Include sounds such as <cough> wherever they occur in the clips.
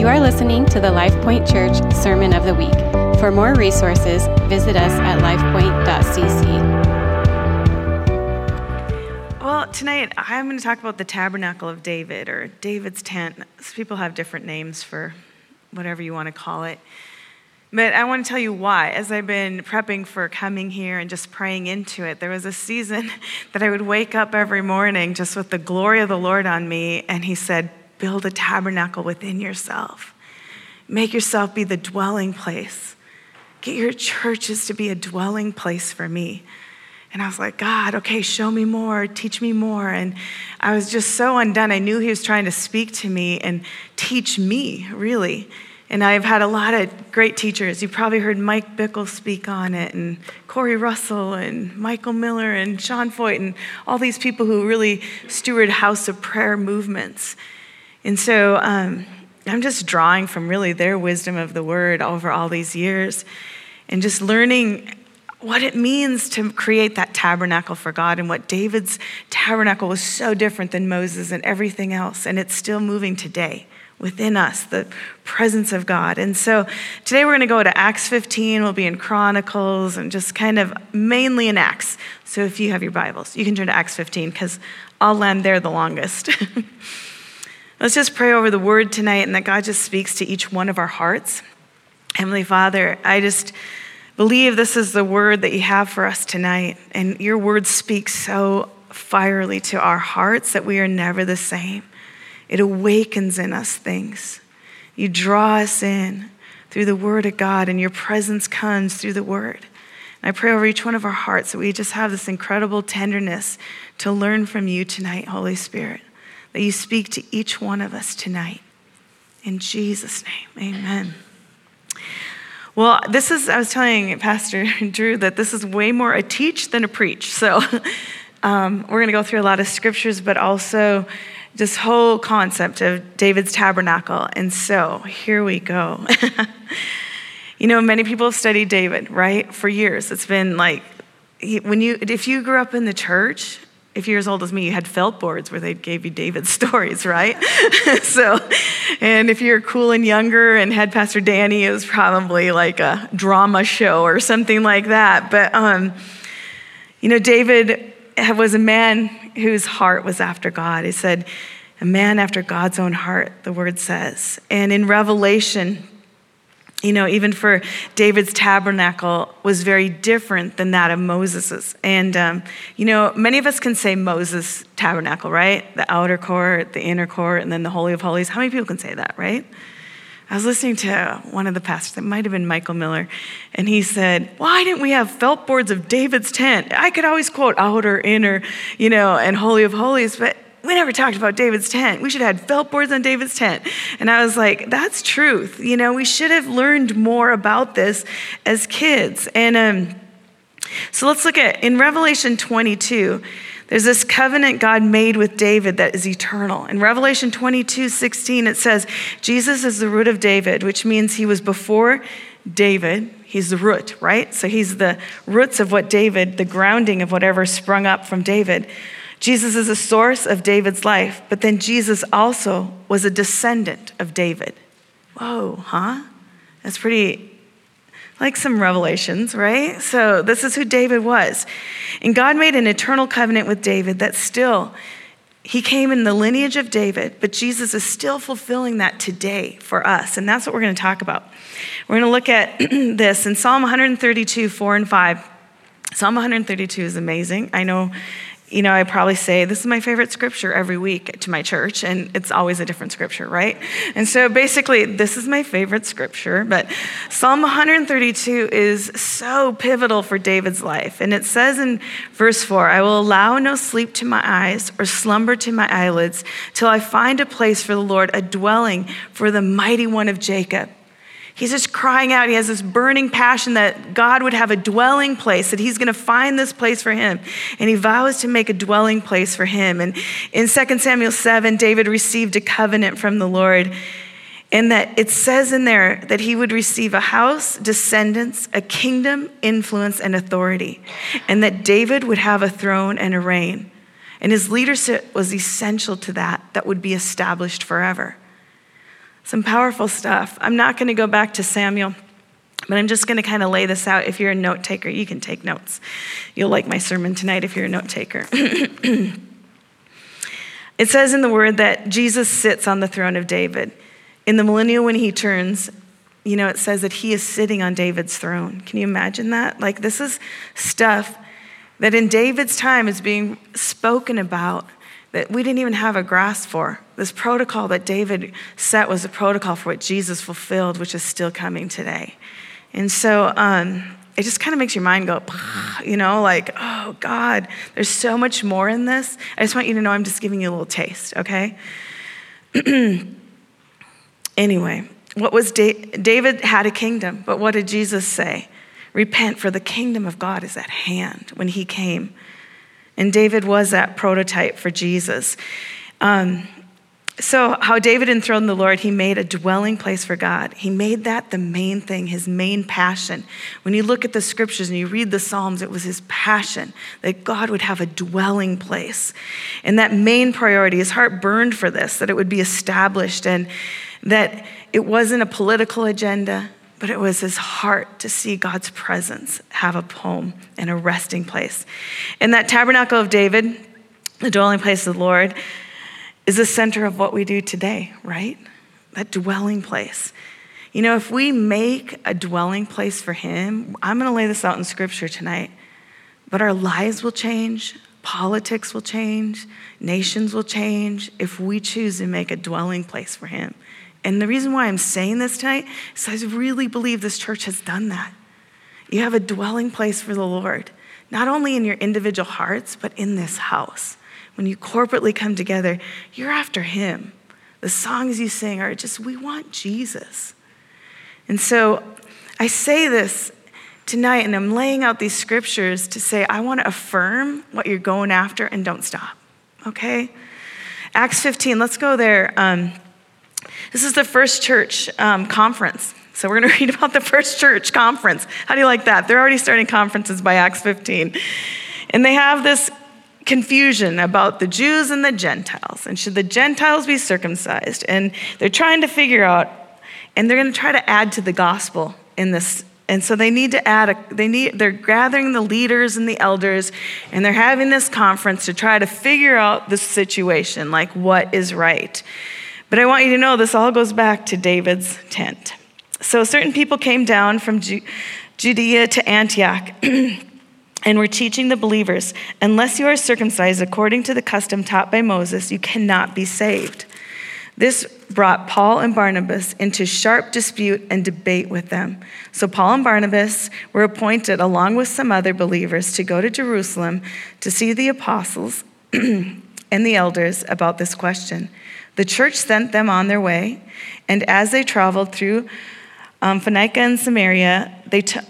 You are listening to the LifePoint Church Sermon of the Week. For more resources, visit us at lifepoint.cc. Well, tonight I'm going to talk about the tabernacle of David or David's tent. People have different names for whatever you want to call it. But I want to tell you why. As I've been prepping for coming here and just praying into it, there was a season <laughs> that I would wake up every morning just with the glory of the Lord on me, and He said, Build a tabernacle within yourself. Make yourself be the dwelling place. Get your churches to be a dwelling place for me. And I was like, God, okay, show me more, teach me more. And I was just so undone. I knew He was trying to speak to me and teach me, really. And I've had a lot of great teachers. You probably heard Mike Bickle speak on it, and Corey Russell, and Michael Miller, and Sean Feucht, and all these people who really steward house of prayer movements. And so um, I'm just drawing from really their wisdom of the word over all these years and just learning what it means to create that tabernacle for God and what David's tabernacle was so different than Moses and everything else. And it's still moving today within us, the presence of God. And so today we're going to go to Acts 15. We'll be in Chronicles and just kind of mainly in Acts. So if you have your Bibles, you can turn to Acts 15 because I'll land there the longest. <laughs> Let's just pray over the word tonight and that God just speaks to each one of our hearts. Heavenly Father, I just believe this is the word that you have for us tonight. And your word speaks so fierily to our hearts that we are never the same. It awakens in us things. You draw us in through the word of God, and your presence comes through the word. And I pray over each one of our hearts that we just have this incredible tenderness to learn from you tonight, Holy Spirit that you speak to each one of us tonight. In Jesus' name, amen. Well, this is, I was telling Pastor <laughs> Drew that this is way more a teach than a preach. So <laughs> um, we're going to go through a lot of scriptures, but also this whole concept of David's tabernacle. And so here we go. <laughs> you know, many people have studied David, right, for years. It's been like, when you, if you grew up in the church, if you're as old as me, you had felt boards where they gave you David's <laughs> stories, right? <laughs> so, and if you're cool and younger and had Pastor Danny, it was probably like a drama show or something like that. But, um, you know, David was a man whose heart was after God. He said, a man after God's own heart, the word says. And in Revelation, you know, even for David's tabernacle was very different than that of Moses's. And, um, you know, many of us can say Moses' tabernacle, right? The outer court, the inner court, and then the Holy of Holies. How many people can say that, right? I was listening to one of the pastors, it might have been Michael Miller, and he said, Why didn't we have felt boards of David's tent? I could always quote outer, inner, you know, and Holy of Holies, but we never talked about David's tent. We should have had felt boards on David's tent. And I was like, that's truth. You know, we should have learned more about this as kids. And um, so let's look at in Revelation 22. There's this covenant God made with David that is eternal. In Revelation 22 16, it says, Jesus is the root of David, which means he was before David. He's the root, right? So he's the roots of what David, the grounding of whatever sprung up from David. Jesus is a source of David's life, but then Jesus also was a descendant of David. Whoa, huh? That's pretty like some revelations, right? So, this is who David was. And God made an eternal covenant with David that still, he came in the lineage of David, but Jesus is still fulfilling that today for us. And that's what we're going to talk about. We're going to look at <clears throat> this in Psalm 132, 4 and 5. Psalm 132 is amazing. I know you know, I probably say, This is my favorite scripture every week to my church, and it's always a different scripture, right? And so basically, this is my favorite scripture, but Psalm 132 is so pivotal for David's life. And it says in verse 4 I will allow no sleep to my eyes or slumber to my eyelids till I find a place for the Lord, a dwelling for the mighty one of Jacob. He's just crying out. He has this burning passion that God would have a dwelling place, that he's going to find this place for him. And he vows to make a dwelling place for him. And in 2 Samuel 7, David received a covenant from the Lord. And that it says in there that he would receive a house, descendants, a kingdom, influence, and authority. And that David would have a throne and a reign. And his leadership was essential to that, that would be established forever. Some powerful stuff. I'm not going to go back to Samuel. But I'm just going to kind of lay this out. If you're a note taker, you can take notes. You'll like my sermon tonight if you're a note taker. <clears throat> it says in the word that Jesus sits on the throne of David. In the millennial, when he turns, you know, it says that he is sitting on David's throne. Can you imagine that? Like, this is stuff that in David's time is being spoken about that we didn't even have a grasp for. This protocol that David set was a protocol for what Jesus fulfilled, which is still coming today. And so um, it just kind of makes your mind go, you know, like, oh God, there's so much more in this. I just want you to know I'm just giving you a little taste, okay? <clears throat> anyway, what was da- David had a kingdom, but what did Jesus say? Repent, for the kingdom of God is at hand when he came. And David was that prototype for Jesus. Um, so, how David enthroned the Lord, he made a dwelling place for God. He made that the main thing, his main passion. When you look at the scriptures and you read the Psalms, it was his passion that God would have a dwelling place. And that main priority, his heart burned for this, that it would be established and that it wasn't a political agenda, but it was his heart to see God's presence have a home and a resting place. In that tabernacle of David, the dwelling place of the Lord, is the center of what we do today, right? That dwelling place. You know, if we make a dwelling place for Him, I'm going to lay this out in scripture tonight, but our lives will change, politics will change, nations will change if we choose to make a dwelling place for Him. And the reason why I'm saying this tonight is I really believe this church has done that. You have a dwelling place for the Lord, not only in your individual hearts, but in this house when you corporately come together, you're after Him. The songs you sing are just, we want Jesus. And so I say this tonight, and I'm laying out these scriptures to say, I want to affirm what you're going after and don't stop, okay? Acts 15, let's go there. Um, this is the first church um, conference. So we're going <laughs> to read about the first church conference. How do you like that? They're already starting conferences by Acts 15. And they have this confusion about the Jews and the Gentiles. And should the Gentiles be circumcised? And they're trying to figure out, and they're going to try to add to the gospel in this. And so they need to add, a, they need, they're gathering the leaders and the elders, and they're having this conference to try to figure out the situation, like what is right. But I want you to know this all goes back to David's tent. So certain people came down from Judea to Antioch. <clears throat> And we're teaching the believers unless you are circumcised according to the custom taught by Moses, you cannot be saved. This brought Paul and Barnabas into sharp dispute and debate with them. So Paul and Barnabas were appointed, along with some other believers, to go to Jerusalem to see the apostles <clears throat> and the elders about this question. The church sent them on their way, and as they traveled through um, Phoenicia and Samaria, they, t-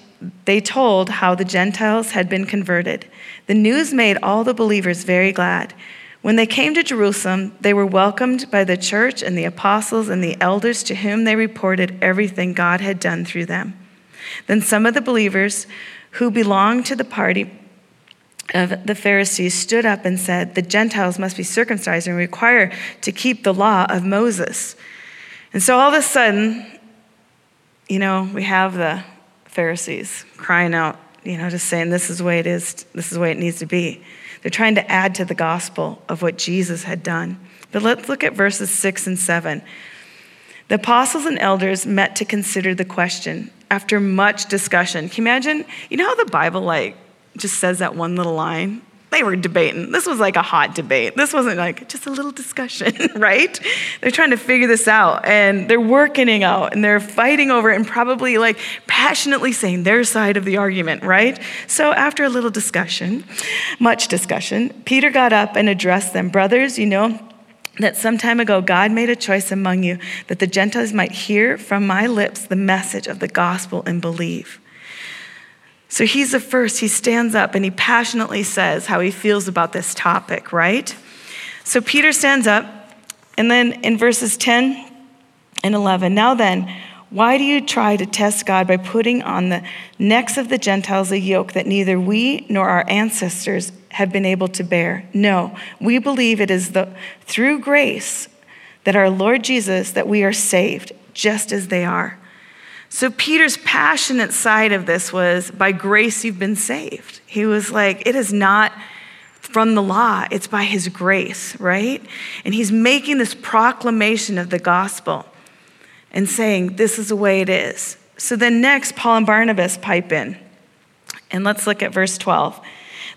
they told how the Gentiles had been converted. The news made all the believers very glad. When they came to Jerusalem, they were welcomed by the church and the apostles and the elders to whom they reported everything God had done through them. Then some of the believers who belonged to the party of the Pharisees stood up and said, The Gentiles must be circumcised and require to keep the law of Moses. And so all of a sudden, you know, we have the Pharisees crying out, you know, just saying, this is the way it is, this is the way it needs to be. They're trying to add to the gospel of what Jesus had done. But let's look at verses six and seven. The apostles and elders met to consider the question after much discussion. Can you imagine? You know how the Bible, like, just says that one little line? They were debating. This was like a hot debate. This wasn't like just a little discussion, <laughs> right? They're trying to figure this out and they're working it out and they're fighting over it and probably like passionately saying their side of the argument, right? So after a little discussion, much discussion, Peter got up and addressed them. Brothers, you know, that some time ago God made a choice among you that the Gentiles might hear from my lips the message of the gospel and believe. So he's the first. He stands up and he passionately says how he feels about this topic, right? So Peter stands up, and then in verses 10 and 11, now then, why do you try to test God by putting on the necks of the Gentiles a yoke that neither we nor our ancestors have been able to bear? No, we believe it is the, through grace that our Lord Jesus, that we are saved just as they are. So Peter's passionate side of this was by grace you've been saved. He was like, it is not from the law, it's by his grace, right? And he's making this proclamation of the gospel and saying, this is the way it is. So then next, Paul and Barnabas pipe in. And let's look at verse 12.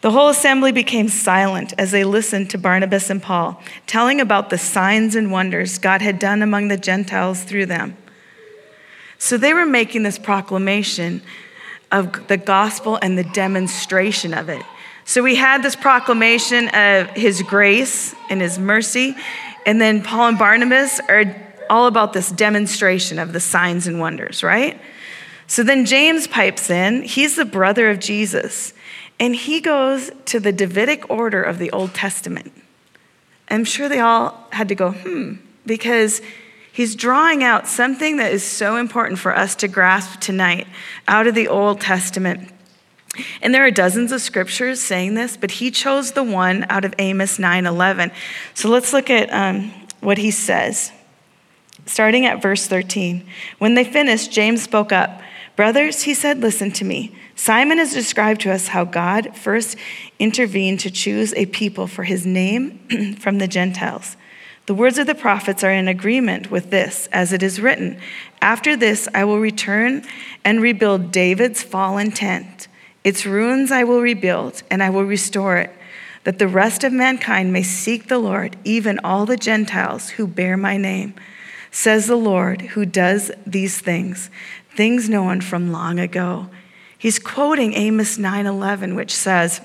The whole assembly became silent as they listened to Barnabas and Paul, telling about the signs and wonders God had done among the Gentiles through them. So they were making this proclamation of the gospel and the demonstration of it. So we had this proclamation of his grace and his mercy, and then Paul and Barnabas are all about this demonstration of the signs and wonders, right? So then James pipes in. He's the brother of Jesus, and he goes to the Davidic order of the Old Testament. I'm sure they all had to go, hmm, because he's drawing out something that is so important for us to grasp tonight out of the Old Testament. And there are dozens of scriptures saying this, but he chose the one out of Amos 9:11. So let's look at um, what he says. Starting at verse 13. When they finished, James spoke up. Brothers, he said, listen to me. Simon has described to us how God first intervened to choose a people for his name <clears throat> from the Gentiles. The words of the prophets are in agreement with this, as it is written After this, I will return and rebuild David's fallen tent. Its ruins I will rebuild, and I will restore it, that the rest of mankind may seek the Lord, even all the Gentiles who bear my name says the Lord, who does these things, things known from long ago. He's quoting Amos 9:11, which says,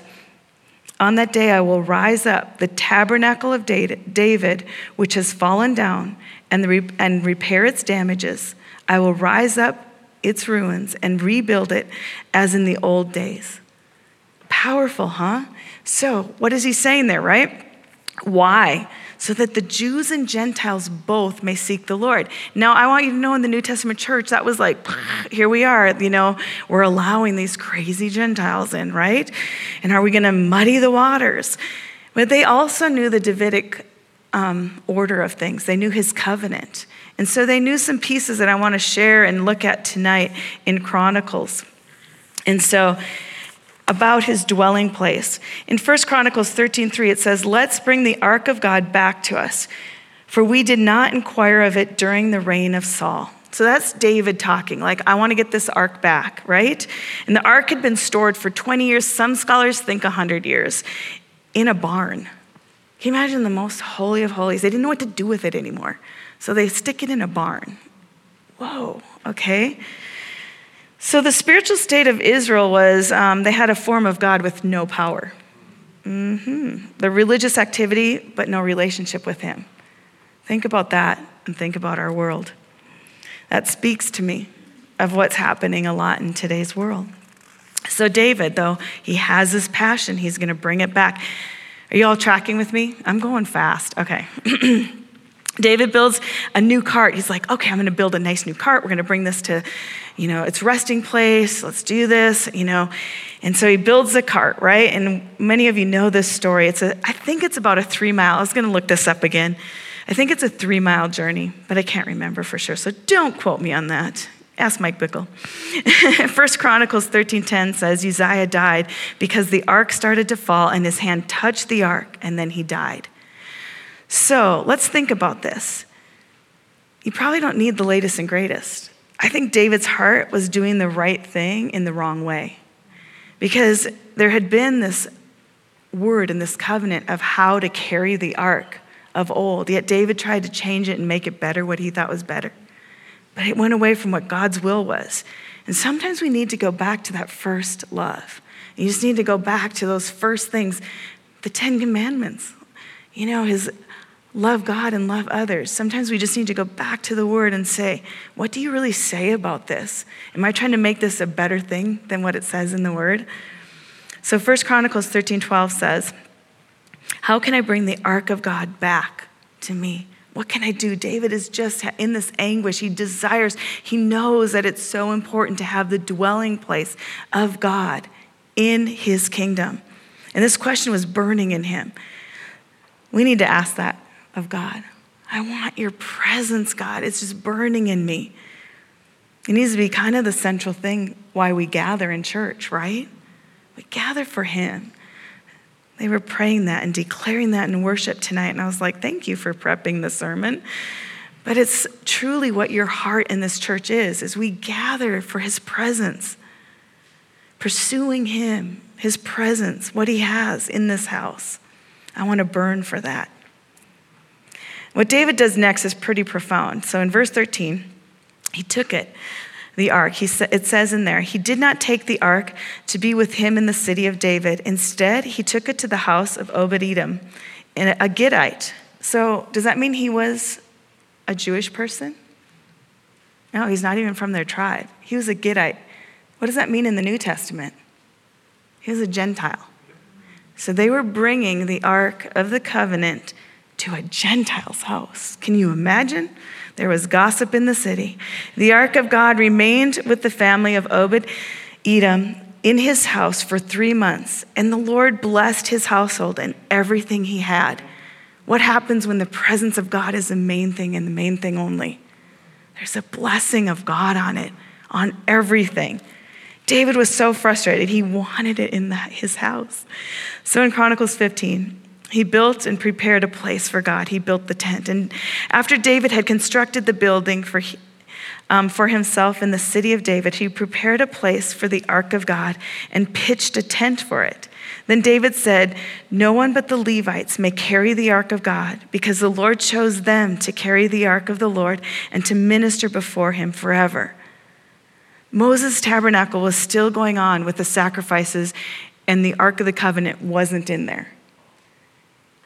"On that day I will rise up the tabernacle of David, which has fallen down, and, and repair its damages. I will rise up its ruins and rebuild it as in the old days." Powerful, huh? So, what is he saying there, right? Why? So that the Jews and Gentiles both may seek the Lord. Now, I want you to know in the New Testament church, that was like, <laughs> here we are, you know, we're allowing these crazy Gentiles in, right? And are we going to muddy the waters? But they also knew the Davidic um, order of things, they knew his covenant. And so they knew some pieces that I want to share and look at tonight in Chronicles. And so, about his dwelling place. In 1 Chronicles 13:3 it says, "Let's bring the ark of God back to us, for we did not inquire of it during the reign of Saul." So that's David talking, like, I want to get this ark back, right? And the ark had been stored for 20 years, some scholars think 100 years, in a barn. Can you imagine the most holy of holies? They didn't know what to do with it anymore. So they stick it in a barn. Whoa, okay. So, the spiritual state of Israel was um, they had a form of God with no power. Mm-hmm. The religious activity, but no relationship with Him. Think about that and think about our world. That speaks to me of what's happening a lot in today's world. So, David, though, he has his passion, he's going to bring it back. Are you all tracking with me? I'm going fast. Okay. <clears throat> David builds a new cart. He's like, okay, I'm going to build a nice new cart. We're going to bring this to, you know, its resting place. Let's do this, you know. And so he builds the cart, right? And many of you know this story. It's a, I think it's about a three mile. I was going to look this up again. I think it's a three mile journey, but I can't remember for sure. So don't quote me on that. Ask Mike Bickle. <laughs> First Chronicles 13:10 says Uzziah died because the ark started to fall and his hand touched the ark and then he died. So let's think about this. You probably don't need the latest and greatest. I think David's heart was doing the right thing in the wrong way because there had been this word and this covenant of how to carry the ark of old. Yet David tried to change it and make it better what he thought was better. But it went away from what God's will was. And sometimes we need to go back to that first love. You just need to go back to those first things, the Ten Commandments. You know, his love God and love others. Sometimes we just need to go back to the word and say, what do you really say about this? Am I trying to make this a better thing than what it says in the word? So 1 Chronicles 13:12 says, "How can I bring the ark of God back to me?" What can I do? David is just in this anguish. He desires, he knows that it's so important to have the dwelling place of God in his kingdom. And this question was burning in him. We need to ask that of God. I want your presence, God. It's just burning in me. It needs to be kind of the central thing why we gather in church, right? We gather for Him. They were praying that and declaring that in worship tonight. And I was like, thank you for prepping the sermon. But it's truly what your heart in this church is, is we gather for his presence, pursuing him, his presence, what he has in this house. I want to burn for that. What David does next is pretty profound. So in verse 13, he took it, the ark. He sa- it says in there, he did not take the ark to be with him in the city of David. Instead, he took it to the house of Obed Edom, a Gittite. So does that mean he was a Jewish person? No, he's not even from their tribe. He was a Gittite. What does that mean in the New Testament? He was a Gentile. So they were bringing the Ark of the Covenant to a Gentile's house. Can you imagine? There was gossip in the city. The Ark of God remained with the family of Obed Edom in his house for three months, and the Lord blessed his household and everything he had. What happens when the presence of God is the main thing and the main thing only? There's a blessing of God on it, on everything. David was so frustrated. He wanted it in that, his house. So in Chronicles 15, he built and prepared a place for God. He built the tent. And after David had constructed the building for, um, for himself in the city of David, he prepared a place for the ark of God and pitched a tent for it. Then David said, No one but the Levites may carry the ark of God, because the Lord chose them to carry the ark of the Lord and to minister before him forever. Moses' tabernacle was still going on with the sacrifices, and the Ark of the Covenant wasn't in there.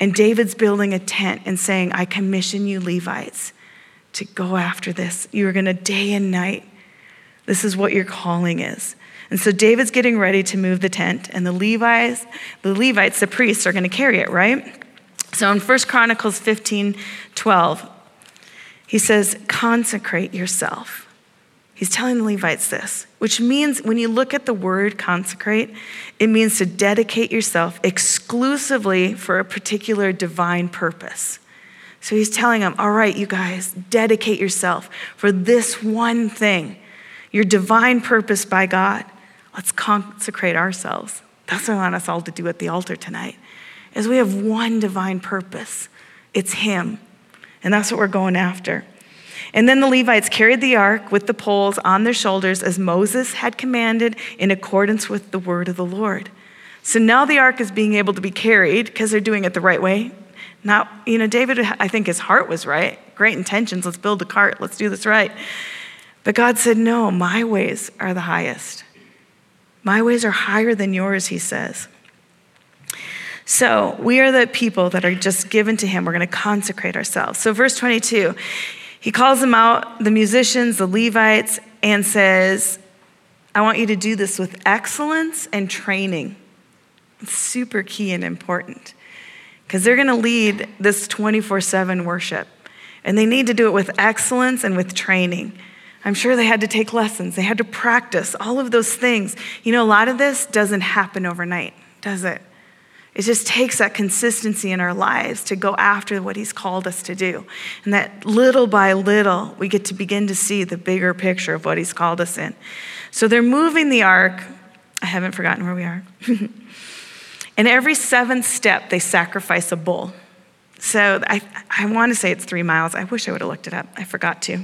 And David's building a tent and saying, I commission you, Levites, to go after this. You are going to day and night. This is what your calling is. And so David's getting ready to move the tent, and the Levites, the Levites, the priests, are going to carry it, right? So in 1 Chronicles 15 12, he says, Consecrate yourself He's telling the Levites this, which means when you look at the word consecrate, it means to dedicate yourself exclusively for a particular divine purpose. So he's telling them, all right, you guys, dedicate yourself for this one thing, your divine purpose by God. Let's consecrate ourselves. That's what I want us all to do at the altar tonight, is we have one divine purpose. It's him. And that's what we're going after. And then the Levites carried the ark with the poles on their shoulders as Moses had commanded in accordance with the word of the Lord. So now the ark is being able to be carried because they're doing it the right way. Now, you know, David, I think his heart was right. Great intentions. Let's build a cart. Let's do this right. But God said, No, my ways are the highest. My ways are higher than yours, he says. So we are the people that are just given to him. We're going to consecrate ourselves. So, verse 22 he calls them out, the musicians, the Levites, and says, I want you to do this with excellence and training. It's super key and important because they're going to lead this 24 7 worship. And they need to do it with excellence and with training. I'm sure they had to take lessons, they had to practice, all of those things. You know, a lot of this doesn't happen overnight, does it? It just takes that consistency in our lives to go after what He's called us to do. And that little by little, we get to begin to see the bigger picture of what He's called us in. So they're moving the ark. I haven't forgotten where we are. <laughs> and every seventh step, they sacrifice a bull. So I, I want to say it's three miles. I wish I would have looked it up. I forgot to.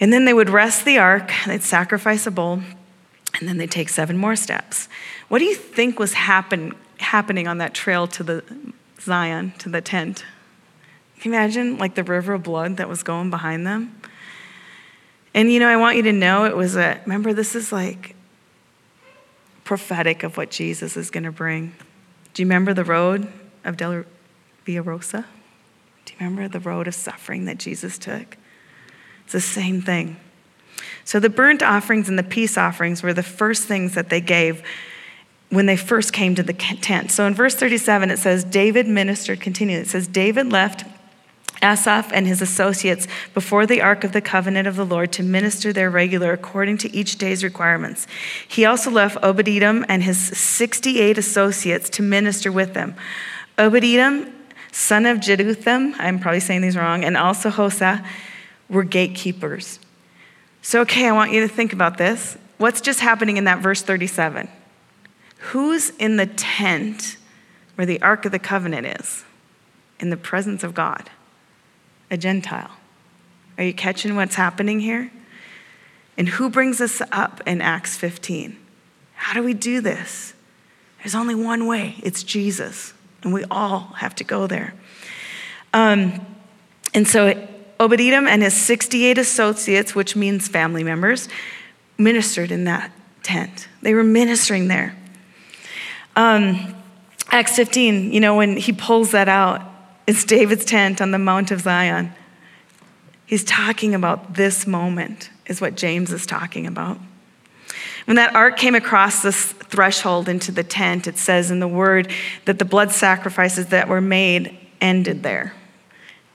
And then they would rest the ark, they'd sacrifice a bull, and then they'd take seven more steps. What do you think was happen, happening on that trail to the Zion, to the tent. Can you imagine like the river of blood that was going behind them? And you know, I want you to know it was a, remember, this is like prophetic of what Jesus is going to bring. Do you remember the road of Del Via Rosa? Do you remember the road of suffering that Jesus took? It's the same thing. So the burnt offerings and the peace offerings were the first things that they gave when they first came to the tent. So in verse 37, it says, David ministered, continue. It says, David left Asaph and his associates before the ark of the covenant of the Lord to minister their regular according to each day's requirements. He also left Obed-Edom and his 68 associates to minister with them. Obed-Edom son of Jeduthun, I'm probably saying these wrong, and also Hosah were gatekeepers. So, okay, I want you to think about this. What's just happening in that verse 37? Who's in the tent where the Ark of the Covenant is? In the presence of God? A Gentile. Are you catching what's happening here? And who brings us up in Acts 15? How do we do this? There's only one way it's Jesus, and we all have to go there. Um, and so Obed-Edom and his 68 associates, which means family members, ministered in that tent. They were ministering there. Um, Acts 15, you know, when he pulls that out, it's David's tent on the Mount of Zion. He's talking about this moment, is what James is talking about. When that ark came across this threshold into the tent, it says in the word that the blood sacrifices that were made ended there.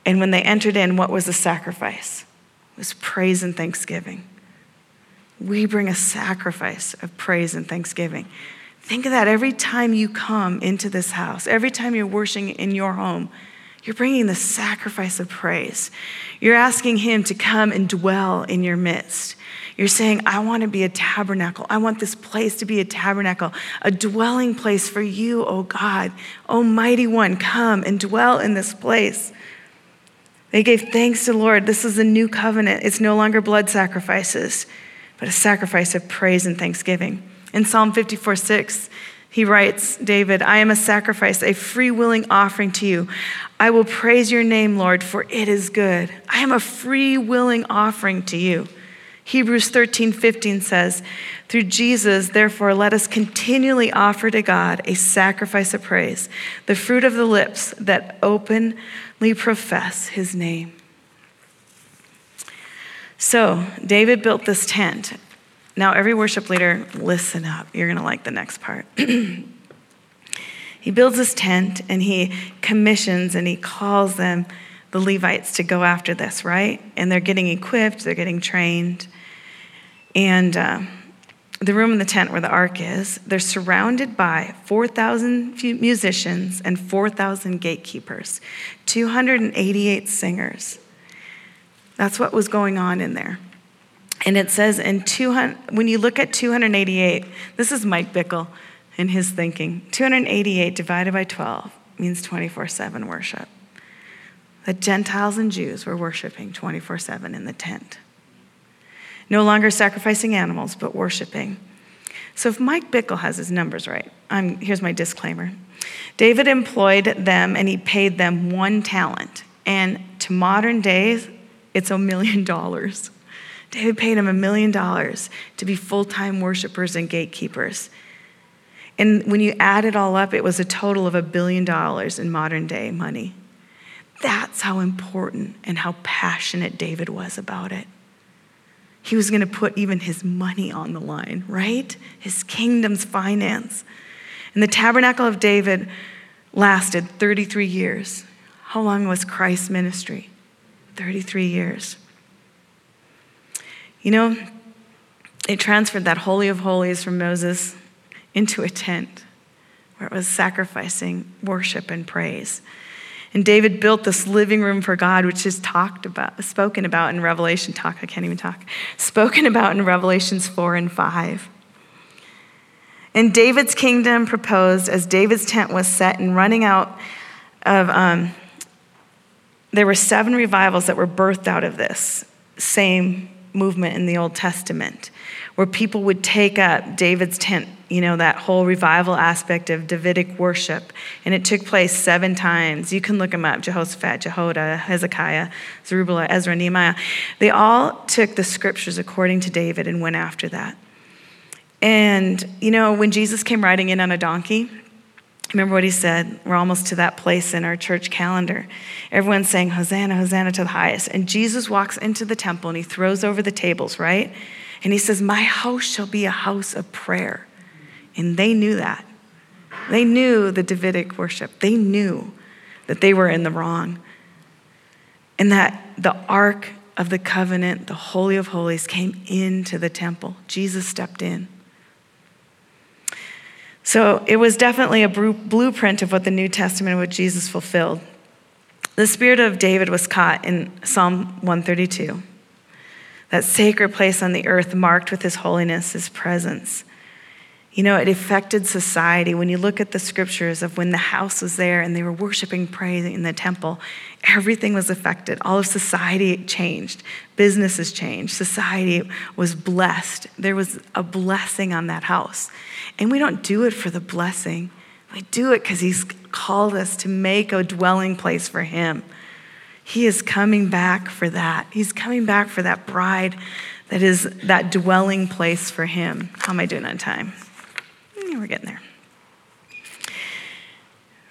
And when they entered in, what was the sacrifice? It was praise and thanksgiving. We bring a sacrifice of praise and thanksgiving. Think of that every time you come into this house, every time you're worshiping in your home, you're bringing the sacrifice of praise. You're asking Him to come and dwell in your midst. You're saying, I want to be a tabernacle. I want this place to be a tabernacle, a dwelling place for you, oh God. Almighty One, come and dwell in this place. They gave thanks to the Lord. This is a new covenant. It's no longer blood sacrifices, but a sacrifice of praise and thanksgiving. In Psalm 54 6, he writes, David, I am a sacrifice, a free willing offering to you. I will praise your name, Lord, for it is good. I am a free willing offering to you. Hebrews 13, 15 says, Through Jesus, therefore, let us continually offer to God a sacrifice of praise, the fruit of the lips that openly profess his name. So, David built this tent now, every worship leader, listen up. You're going to like the next part. <clears throat> he builds this tent and he commissions and he calls them, the Levites, to go after this, right? And they're getting equipped, they're getting trained. And uh, the room in the tent where the ark is, they're surrounded by 4,000 musicians and 4,000 gatekeepers, 288 singers. That's what was going on in there. And it says in 200, when you look at 288, this is Mike Bickle in his thinking. 288 divided by 12 means 24 7 worship. The Gentiles and Jews were worshiping 24 7 in the tent. No longer sacrificing animals, but worshiping. So if Mike Bickle has his numbers right, I'm, here's my disclaimer David employed them and he paid them one talent. And to modern days, it's a million dollars. David paid him a million dollars to be full time worshipers and gatekeepers. And when you add it all up, it was a total of a billion dollars in modern day money. That's how important and how passionate David was about it. He was going to put even his money on the line, right? His kingdom's finance. And the tabernacle of David lasted 33 years. How long was Christ's ministry? 33 years. You know, they transferred that Holy of Holies from Moses into a tent where it was sacrificing worship and praise. And David built this living room for God, which is talked about, spoken about in Revelation talk. I can't even talk. Spoken about in Revelations 4 and 5. And David's kingdom proposed as David's tent was set and running out of, um, there were seven revivals that were birthed out of this same movement in the Old Testament where people would take up David's tent, you know, that whole revival aspect of Davidic worship. And it took place seven times. You can look them up Jehoshaphat, Jehoiada, Hezekiah, Zerubbabel, Ezra, Nehemiah. They all took the scriptures according to David and went after that. And, you know, when Jesus came riding in on a donkey, Remember what he said? We're almost to that place in our church calendar. Everyone's saying, Hosanna, Hosanna to the highest. And Jesus walks into the temple and he throws over the tables, right? And he says, My house shall be a house of prayer. And they knew that. They knew the Davidic worship. They knew that they were in the wrong. And that the Ark of the Covenant, the Holy of Holies, came into the temple. Jesus stepped in. So it was definitely a blueprint of what the New Testament, what Jesus fulfilled. The spirit of David was caught in Psalm 132, that sacred place on the earth marked with his holiness, his presence. You know, it affected society. When you look at the scriptures of when the house was there and they were worshiping, praying in the temple, everything was affected. All of society changed. Businesses changed. Society was blessed. There was a blessing on that house. And we don't do it for the blessing, we do it because He's called us to make a dwelling place for Him. He is coming back for that. He's coming back for that bride that is that dwelling place for Him. How am I doing on time? We're getting there.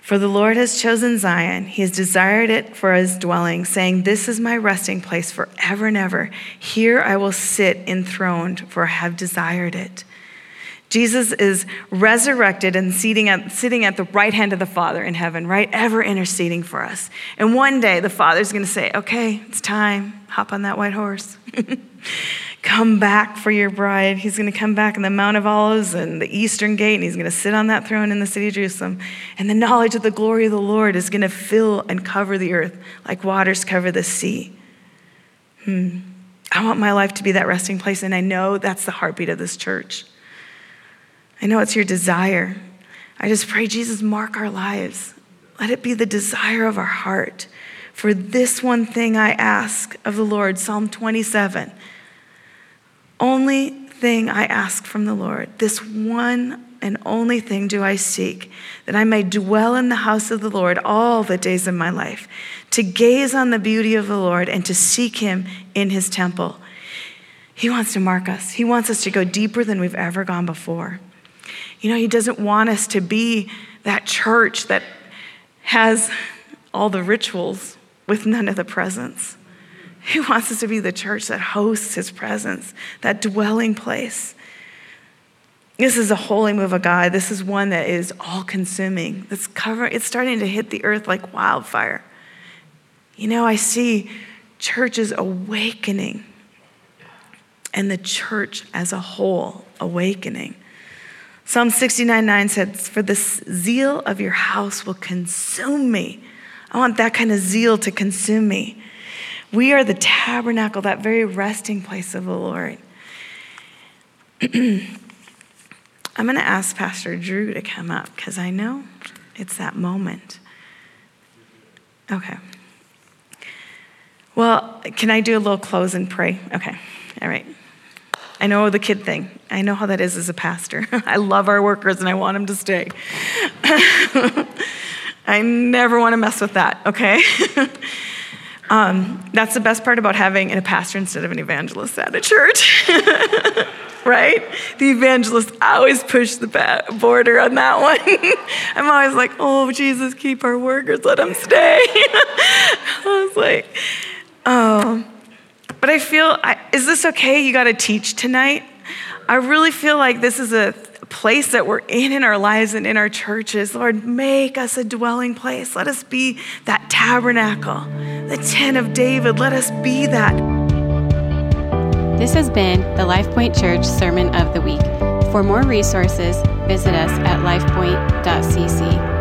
For the Lord has chosen Zion. He has desired it for his dwelling, saying, This is my resting place forever and ever. Here I will sit enthroned, for I have desired it. Jesus is resurrected and sitting at, sitting at the right hand of the Father in heaven, right? Ever interceding for us. And one day the Father's going to say, Okay, it's time. Hop on that white horse. <laughs> come back for your bride. He's going to come back in the Mount of Olives and the eastern gate, and he's going to sit on that throne in the city of Jerusalem. And the knowledge of the glory of the Lord is going to fill and cover the earth like waters cover the sea. Hmm. I want my life to be that resting place, and I know that's the heartbeat of this church. I know it's your desire. I just pray, Jesus, mark our lives. Let it be the desire of our heart. For this one thing I ask of the Lord, Psalm 27 only thing I ask from the Lord, this one and only thing do I seek, that I may dwell in the house of the Lord all the days of my life, to gaze on the beauty of the Lord and to seek him in his temple. He wants to mark us, he wants us to go deeper than we've ever gone before. You know, he doesn't want us to be that church that has all the rituals with none of the presence. He wants us to be the church that hosts his presence, that dwelling place. This is a holy move of God. This is one that is all consuming. That's cover, it's starting to hit the earth like wildfire. You know, I see churches awakening and the church as a whole awakening. Psalm 69 9 says, For the zeal of your house will consume me. I want that kind of zeal to consume me. We are the tabernacle, that very resting place of the Lord. <clears throat> I'm going to ask Pastor Drew to come up because I know it's that moment. Okay. Well, can I do a little close and pray? Okay. All right. I know the kid thing. I know how that is as a pastor. <laughs> I love our workers and I want them to stay. <laughs> I never want to mess with that, okay? <laughs> Um, that's the best part about having a pastor instead of an evangelist at a church, <laughs> right? The evangelist always push the border on that one. <laughs> I'm always like, oh, Jesus, keep our workers, let them stay. <laughs> I was like, oh. But I feel, I, is this okay? You got to teach tonight? I really feel like this is a place that we're in in our lives and in our churches. Lord, make us a dwelling place. Let us be that tabernacle, the tent of David. Let us be that. This has been the LifePoint Church Sermon of the Week. For more resources, visit us at lifepoint.cc.